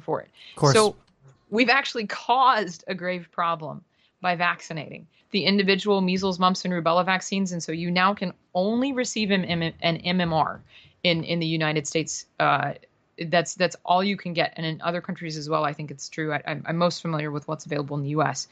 For it. Of course. So we've actually caused a grave problem by vaccinating the individual measles, mumps, and rubella vaccines. And so you now can only receive an, an MMR in, in the United States. Uh, that's that's all you can get, and in other countries as well. I think it's true. I, I'm most familiar with what's available in the U.S.,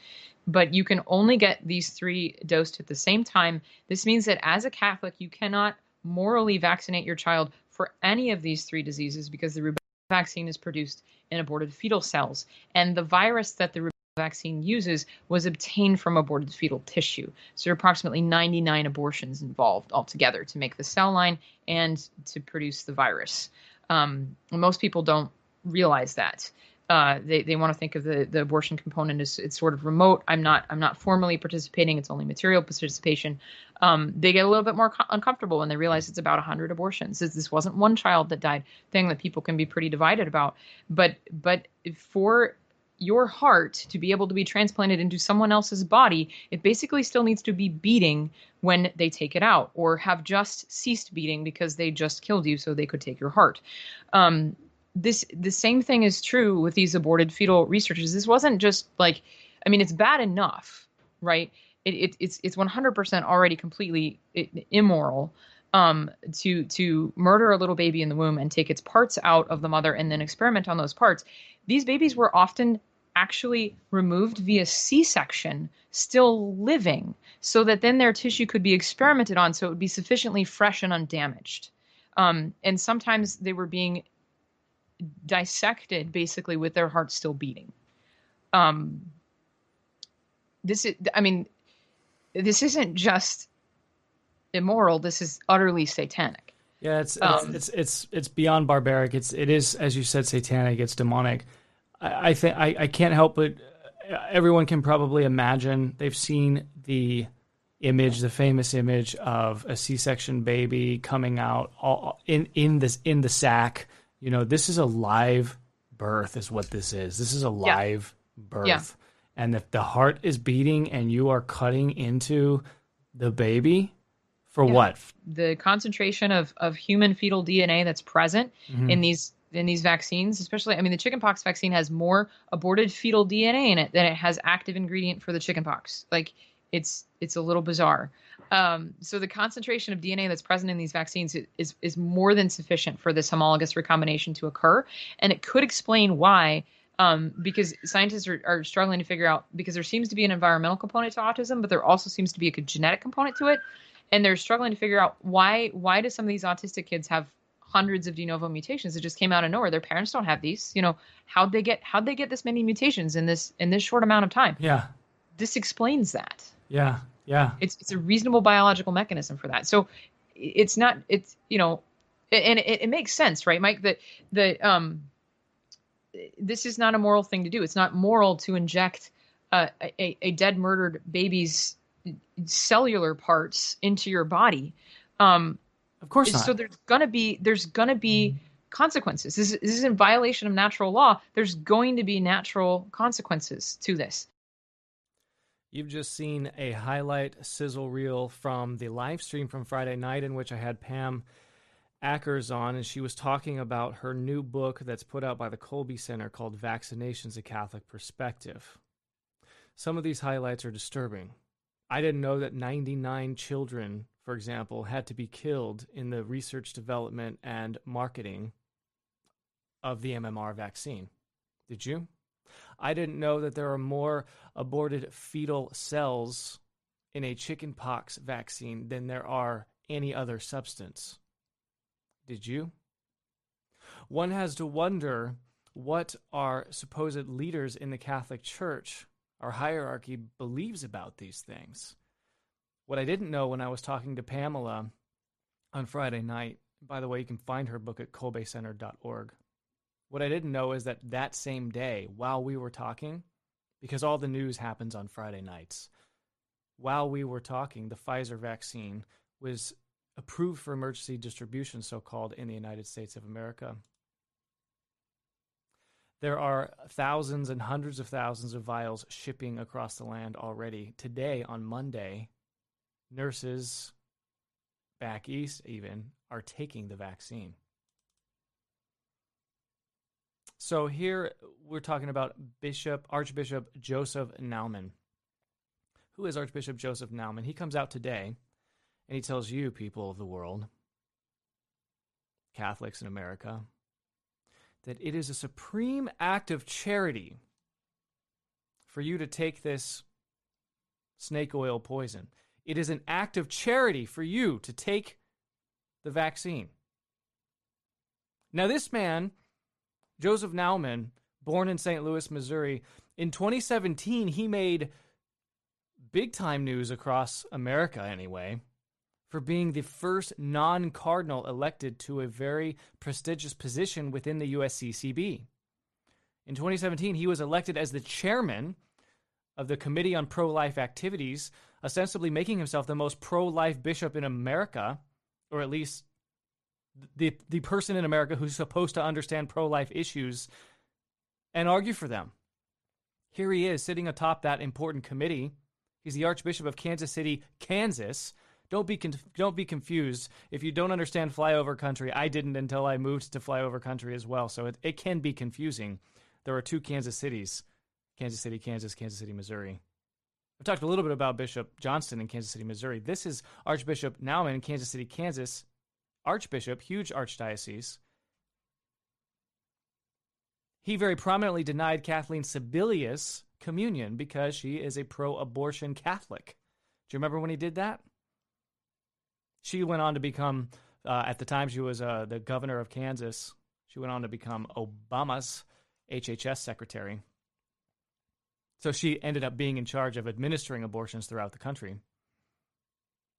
but you can only get these three dosed at the same time. This means that as a Catholic, you cannot morally vaccinate your child for any of these three diseases because the rubella vaccine is produced in aborted fetal cells, and the virus that the vaccine uses was obtained from aborted fetal tissue. So there are approximately 99 abortions involved altogether to make the cell line and to produce the virus. Um, most people don't realize that. Uh, they they want to think of the, the abortion component as it's sort of remote. I'm not I'm not formally participating. It's only material participation. Um, they get a little bit more co- uncomfortable when they realize it's about 100 abortions. This, this wasn't one child that died. Thing that people can be pretty divided about. But but for your heart to be able to be transplanted into someone else's body, it basically still needs to be beating when they take it out or have just ceased beating because they just killed you so they could take your heart. Um, this the same thing is true with these aborted fetal researchers. This wasn't just like, I mean, it's bad enough, right? It, it it's it's 100% already completely immoral um, to to murder a little baby in the womb and take its parts out of the mother and then experiment on those parts. These babies were often actually removed via C-section, still living, so that then their tissue could be experimented on, so it would be sufficiently fresh and undamaged. Um, and sometimes they were being dissected, basically with their heart still beating. Um, this is, I mean, this isn't just immoral. This is utterly satanic. Yeah, it's Um, it's, it's it's it's beyond barbaric. It's it is as you said, satanic. It's demonic. I, I think I, I can't help but uh, everyone can probably imagine they've seen the image, the famous image of a C-section baby coming out all in in this in the sack. You know, this is a live birth, is what this is. This is a Yeah. live birth, Yeah. and if the heart is beating and you are cutting into the baby, for Yeah. what? the concentration of, of human fetal DNA that's present Mm-hmm. in these in these vaccines, especially I mean the chickenpox vaccine has more aborted fetal DNA in it than it has active ingredient for the chickenpox. Like it's it's a little bizarre. Um, so the concentration of DNA that's present in these vaccines is is more than sufficient for this homologous recombination to occur, and it could explain why. Um, because scientists are, are struggling to figure out because there seems to be an environmental component to autism, but there also seems to be a genetic component to it. And they're struggling to figure out why why do some of these autistic kids have hundreds of de novo mutations that just came out of nowhere? Their parents don't have these. You know how'd they get how'd they get this many mutations in this in this short amount of time? Yeah, this explains that yeah, yeah. it's it's a reasonable biological mechanism for that. So it's not it's you know and it, it makes sense right mike that the um this is not a moral thing to do. It's not moral to inject uh, a, a dead murdered baby's cellular parts into your body. Um Of course not. so there's gonna be there's gonna be consequences. This is, this is in violation of natural law. There's going to be natural consequences to this You've just seen a highlight sizzle reel from the live stream from Friday night, in which I had Pam Ackers on, and she was talking about her new book that's put out by the Kolbe Center called Vaccinations A Catholic Perspective. Some of these highlights are disturbing. I didn't know that 99 children, for example, had to be killed in the research, development, and marketing of the MMR vaccine. Did you? I didn't know that there are more aborted fetal cells in a chickenpox vaccine than there are any other substance. Did you? One has to wonder what our supposed leaders in the Catholic Church, our hierarchy, believes about these things. What I didn't know when I was talking to Pamela on Friday night, by the way, you can find her book at kolbecenter.org. What I didn't know is that that same day, while we were talking, because all the news happens on Friday nights, while we were talking, the Pfizer vaccine was approved for emergency distribution, so called, in the United States of America. There are thousands and hundreds of thousands of vials shipping across the land already. Today, on Monday, nurses back east, even, are taking the vaccine. So here we're talking about Bishop Archbishop Joseph Naumann. Who is Archbishop Joseph Naumann? He comes out today and he tells you, people of the world, Catholics in America, that it is a supreme act of charity for you to take this snake oil poison. It is an act of charity for you to take the vaccine. Now, this man, Joseph Naumann, born in St. Louis, Missouri, in 2017, he made big time news across America anyway for being the first non cardinal elected to a very prestigious position within the USCCB. In 2017, he was elected as the chairman of the Committee on Pro Life Activities, ostensibly making himself the most pro life bishop in America, or at least the, the person in America who's supposed to understand pro life issues and argue for them. Here he is sitting atop that important committee. He's the Archbishop of Kansas City, Kansas, don't be don't be confused. If you don't understand flyover country, I didn't until I moved to flyover country as well. So it, it can be confusing. There are two Kansas cities: Kansas City, Kansas, Kansas City, Missouri. I've talked a little bit about Bishop Johnston in Kansas City, Missouri. This is Archbishop Naumann in Kansas City, Kansas. Archbishop, huge archdiocese. He very prominently denied Kathleen Sebelius communion because she is a pro abortion Catholic. Do you remember when he did that? She went on to become, uh, at the time, she was uh, the governor of Kansas. She went on to become Obama's HHS secretary. So she ended up being in charge of administering abortions throughout the country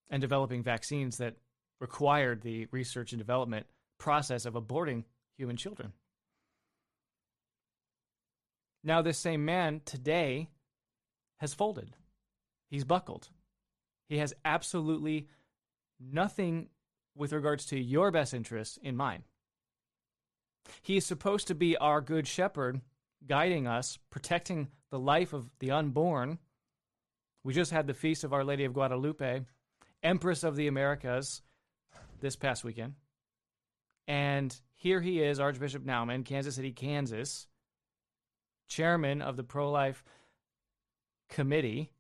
and developing vaccines that required the research and development process of aborting human children. Now, this same man today has folded. He's buckled. He has absolutely nothing with regards to your best interests in mind. He is supposed to be our good shepherd, guiding us, protecting the life of the unborn. We just had the feast of Our Lady of Guadalupe, Empress of the Americas, this past weekend. And here he is, Archbishop Naumann, Kansas City, Kansas, chairman of the pro life committee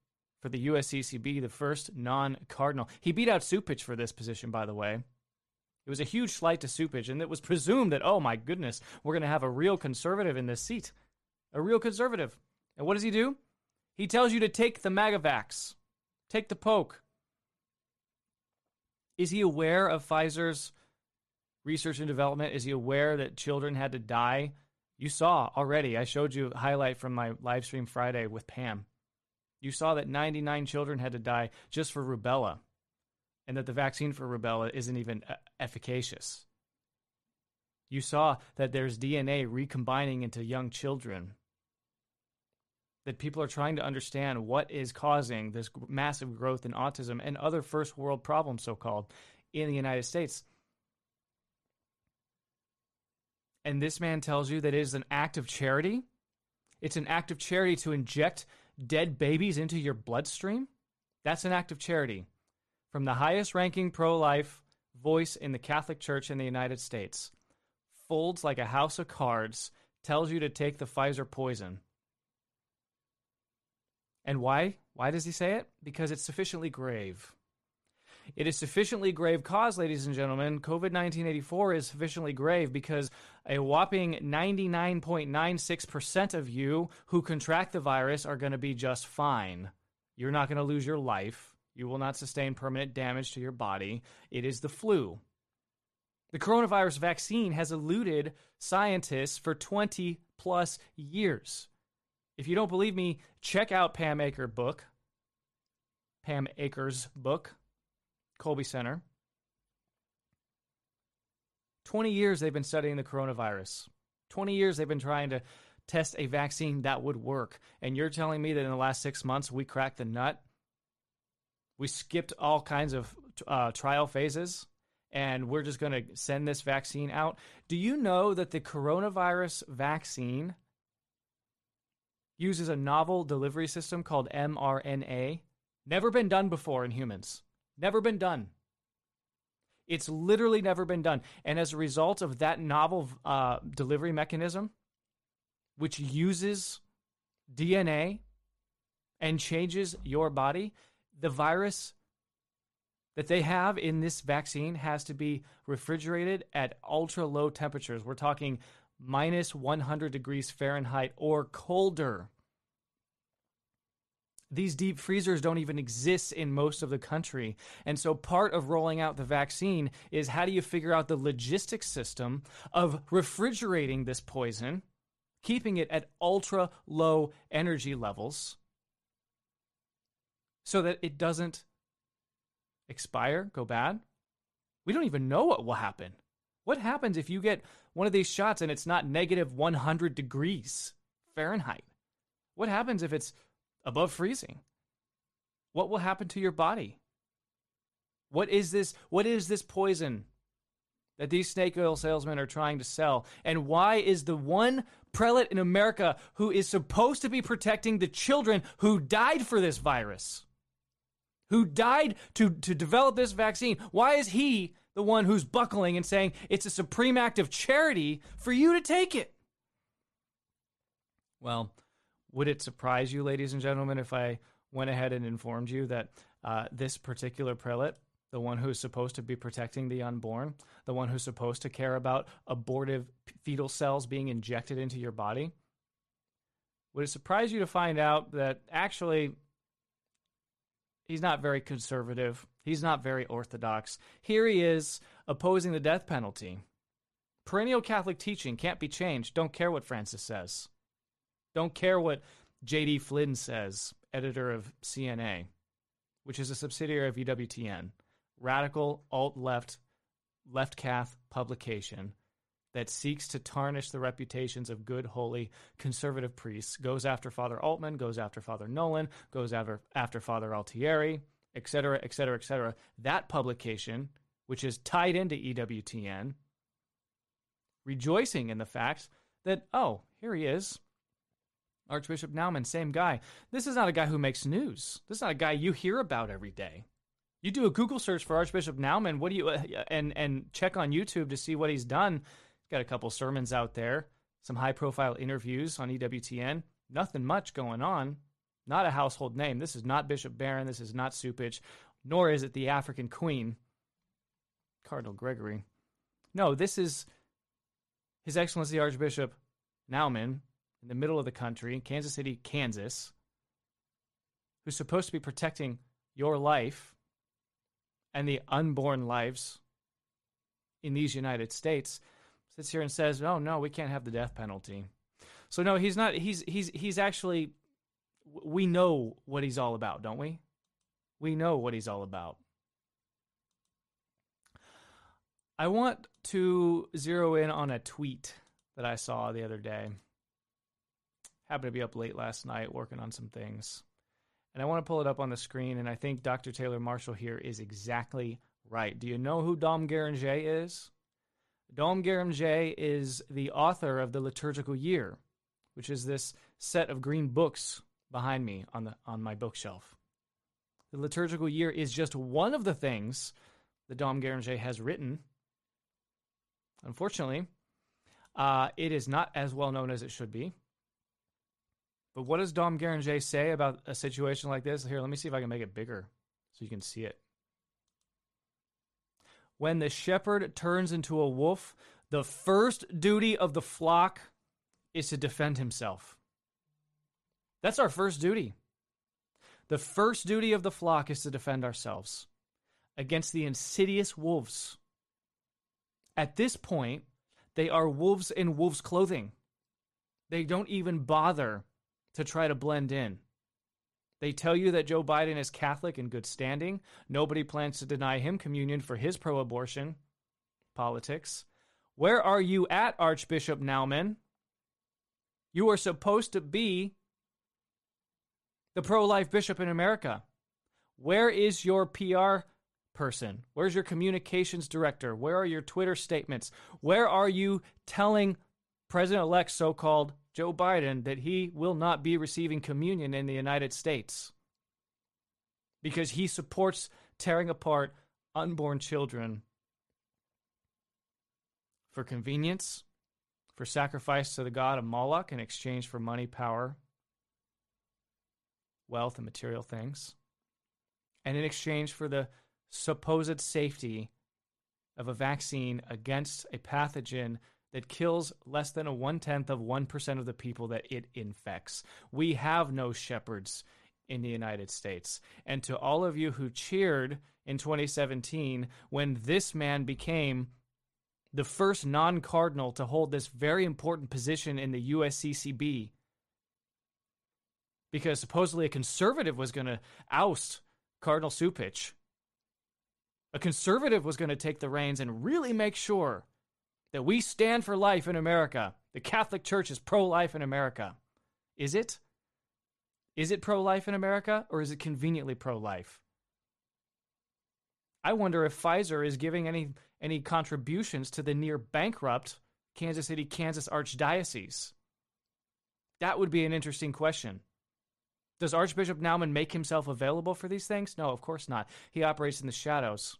for the USCCB, the first non cardinal. He beat out Cupich for this position, by the way. It was a huge slight to Cupich, and it was presumed that, oh my goodness, we're going to have a real conservative in this seat. A real conservative. And what does he do? He tells you to take the Magavax, take the poke. Is he aware of Pfizer's research and development? Is he aware that children had to die? You saw already, I showed you a highlight from my live stream Friday with Pam. You saw that 99 children had to die just for rubella, and that the vaccine for rubella isn't even uh, efficacious. You saw that there's DNA recombining into young children. That people are trying to understand what is causing this massive growth in autism and other first world problems, so called, in the United States. And this man tells you that it is an act of charity. It's an act of charity to inject dead babies into your bloodstream, that's an act of charity. From the highest ranking pro life voice in the Catholic Church in the United States, folds like a house of cards, tells you to take the Pfizer poison. And why? Why does he say it? Because it's sufficiently grave. It is sufficiently grave cause, ladies and gentlemen. COVID 1984 is sufficiently grave because a whopping 99.96% of you who contract the virus are going to be just fine. You're not going to lose your life. You will not sustain permanent damage to your body. It is the flu. The coronavirus vaccine has eluded scientists for 20 plus years. If you don't believe me, check out Pam Acker book. Pam Acker's book, Kolbe Center. 20 years they've been studying the coronavirus. 20 years they've been trying to test a vaccine that would work. And you're telling me that in the last six months we cracked the nut? We skipped all kinds of uh, trial phases and we're just going to send this vaccine out. Do you know that the coronavirus vaccine uses a novel delivery system called mRNA? Never been done before in humans. Never been done. It's literally never been done. And as a result of that novel uh, delivery mechanism, which uses DNA and changes your body, the virus that they have in this vaccine has to be refrigerated at ultra low temperatures. We're talking minus 100 degrees Fahrenheit or colder. These deep freezers don't even exist in most of the country. And so, part of rolling out the vaccine is how do you figure out the logistics system of refrigerating this poison, keeping it at ultra low energy levels so that it doesn't expire, go bad? We don't even know what will happen. What happens if you get one of these shots and it's not negative 100 degrees Fahrenheit? What happens if it's above freezing? What will happen to your body? What is this what is this poison that these snake oil salesmen are trying to sell? And why is the one prelate in America who is supposed to be protecting the children who died for this virus who died to, to develop this vaccine, why is he the one who's buckling and saying it's a supreme act of charity for you to take it? Well, would it surprise you, ladies and gentlemen, if I went ahead and informed you that uh, this particular prelate, the one who's supposed to be protecting the unborn, the one who's supposed to care about abortive fetal cells being injected into your body, would it surprise you to find out that actually He's not very conservative. He's not very orthodox. Here he is opposing the death penalty. Perennial Catholic teaching can't be changed. Don't care what Francis says. Don't care what J.D. Flynn says, editor of CNA, which is a subsidiary of EWTN. Radical, alt left, left Cath publication that seeks to tarnish the reputations of good, holy, conservative priests, goes after Father Altman, goes after Father Nolan, goes after, after Father Altieri, etc., etc., etc. That publication, which is tied into EWTN, rejoicing in the fact that, oh, here he is. Archbishop Naumann, same guy. This is not a guy who makes news. This is not a guy you hear about every day. You do a Google search for Archbishop Naumann, what do you uh, and and check on YouTube to see what he's done Got a couple sermons out there, some high profile interviews on EWTN. Nothing much going on. Not a household name. This is not Bishop Barron. This is not Cupich, nor is it the African Queen, Cardinal Gregory. No, this is His Excellency Archbishop Naumann in the middle of the country, Kansas City, Kansas, who's supposed to be protecting your life and the unborn lives in these United States sits here and says, "Oh no, we can't have the death penalty." So no, he's not. He's he's he's actually. We know what he's all about, don't we? We know what he's all about. I want to zero in on a tweet that I saw the other day. Happened to be up late last night working on some things. And I want to pull it up on the screen. And I think Dr. Taylor Marshall here is exactly right. Do you know who Dom Guéranger is? Dom Guéranger is the author of the Liturgical Year, which is this set of green books behind me on the on my bookshelf. The Liturgical Year is just one of the things that Dom Guéranger has written. Unfortunately, uh, it is not as well known as it should be. But what does Dom Guéranger say about a situation like this? Here, let me see if I can make it bigger so you can see it. When the shepherd turns into a wolf, the first duty of the flock is to defend himself. That's our first duty. The first duty of the flock is to defend ourselves against the insidious wolves. At this point, they are wolves in wolves' clothing. They don't even bother to try to blend in. They tell you that Joe Biden is Catholic in good standing. Nobody plans to deny him communion for his pro abortion politics. Where are you at, Archbishop Naumann? You are supposed to be the pro life bishop in America. Where is your PR person? Where's your communications director? Where are your Twitter statements? Where are you telling President elect, so called Joe Biden, that he will not be receiving communion in the United States? Because he supports tearing apart unborn children for convenience, for sacrifice to the god of Moloch in exchange for money, power, wealth, and material things, and in exchange for the supposed safety of a vaccine against a pathogen that kills less than a one tenth of 1% of the people that it infects. We have no shepherds in the United States. And to all of you who cheered in 2017 when this man became the first non cardinal to hold this very important position in the USCCB. Because supposedly a conservative was going to oust Cardinal Cupich. A conservative was going to take the reins and really make sure that we stand for life in America. The Catholic Church is pro life in America. Is it? Is it pro life in America or is it conveniently pro life? I wonder if Pfizer is giving any any contributions to the near bankrupt Kansas City, Kansas Archdiocese? That would be an interesting question. Does Archbishop Naumann make himself available for these things? No, of course not. He operates in the shadows.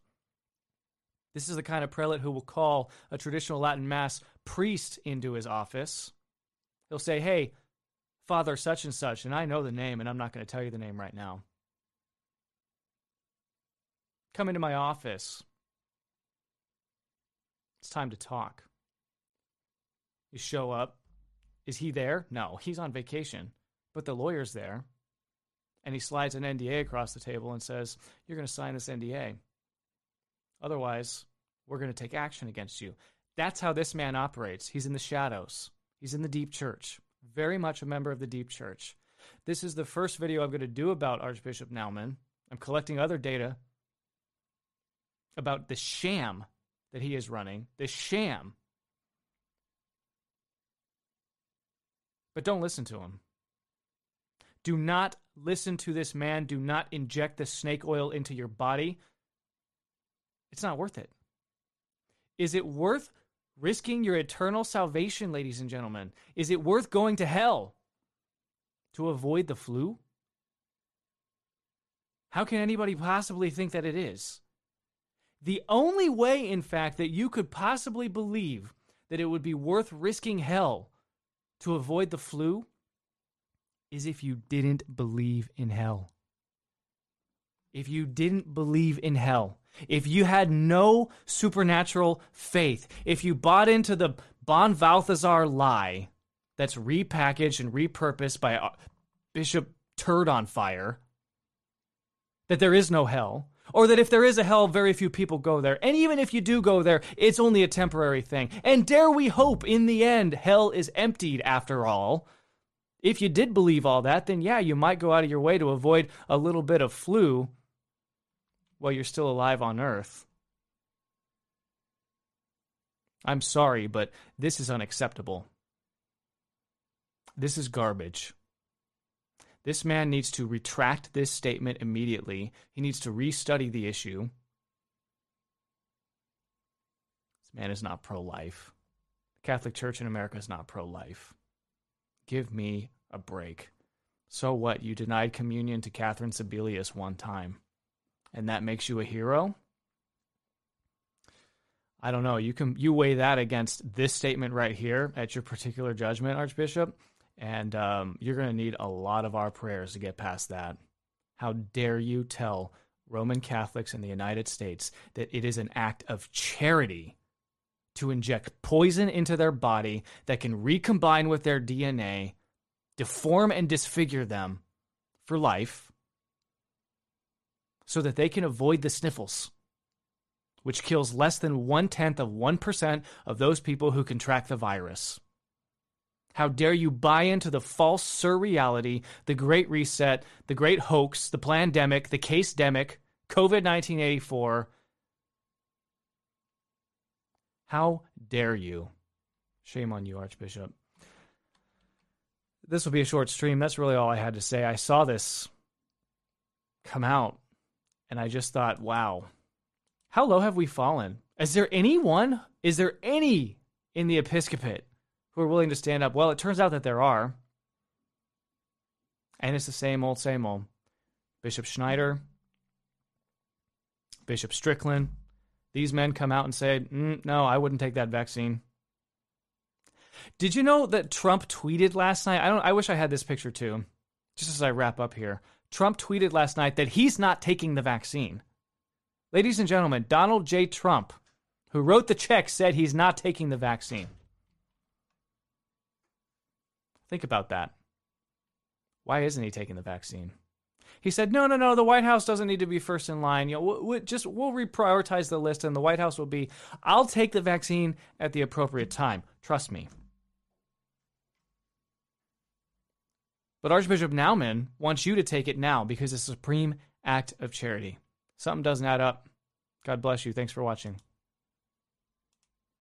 This is the kind of prelate who will call a traditional Latin Mass priest into his office. He'll say, Hey, Father such and such, and I know the name, and I'm not going to tell you the name right now. Come into my office. It's time to talk. You show up. Is he there? No, he's on vacation. But the lawyer's there. And he slides an NDA across the table and says, You're going to sign this NDA. Otherwise, we're going to take action against you. That's how this man operates. He's in the shadows, he's in the deep church, very much a member of the deep church. This is the first video I'm going to do about Archbishop Naumann. I'm collecting other data about the sham that he is running, the sham. But don't listen to him. Do not listen to this man. Do not inject the snake oil into your body. It's not worth it. Is it worth risking your eternal salvation, ladies and gentlemen? Is it worth going to hell to avoid the flu? How can anybody possibly think that it is? The only way, in fact, that you could possibly believe that it would be worth risking hell to avoid the flu is if you didn't believe in hell. If you didn't believe in hell, if you had no supernatural faith, if you bought into the von Balthasar lie that's repackaged and repurposed by uh, Bishop Turd on Fire, that there is no hell, or that if there is a hell, very few people go there. And even if you do go there, it's only a temporary thing. And dare we hope in the end, hell is emptied after all. If you did believe all that, then yeah, you might go out of your way to avoid a little bit of flu while you're still alive on Earth. I'm sorry, but this is unacceptable. This is garbage. This man needs to retract this statement immediately. He needs to restudy the issue. This man is not pro life. The Catholic Church in America is not pro life. Give me a break. So what? You denied communion to Catherine Sebelius one time, and that makes you a hero? I don't know. You can you weigh that against this statement right here at your particular judgment, Archbishop and um, you're going to need a lot of our prayers to get past that. How dare you tell Roman Catholics in the United States that it is an act of charity to inject poison into their body that can recombine with their DNA, deform and disfigure them for life, so that they can avoid the sniffles, which kills less than one tenth of 1% of those people who contract the virus. How dare you buy into the false surreality, the great reset, the great hoax, the pandemic, the case demic, COVID 1984, How dare you? Shame on you, Archbishop. This will be a short stream. That's really all I had to say. I saw this come out and I just thought, wow, how low have we fallen? Is there anyone? Is there any in the episcopate who are willing to stand up? Well, it turns out that there are. And it's the same old, same old. Bishop Schneider, Bishop Strickland, these men come out and say, mm, no, I wouldn't take that vaccine. Did you know that Trump tweeted last night? I don't I wish I had this picture too. Just as I wrap up here. Trump tweeted last night that he's not taking the vaccine. Ladies and gentlemen, Donald J. Trump, who wrote the check, said he's not taking the vaccine. Think about that. Why isn't he taking the vaccine? He said, "No, no, no. The White House doesn't need to be first in line. You know, we'll, we'll just we'll reprioritize the list, and the White House will be. I'll take the vaccine at the appropriate time. Trust me." But Archbishop Naumann wants you to take it now because it's a supreme act of charity. Something doesn't add up. God bless you. Thanks for watching.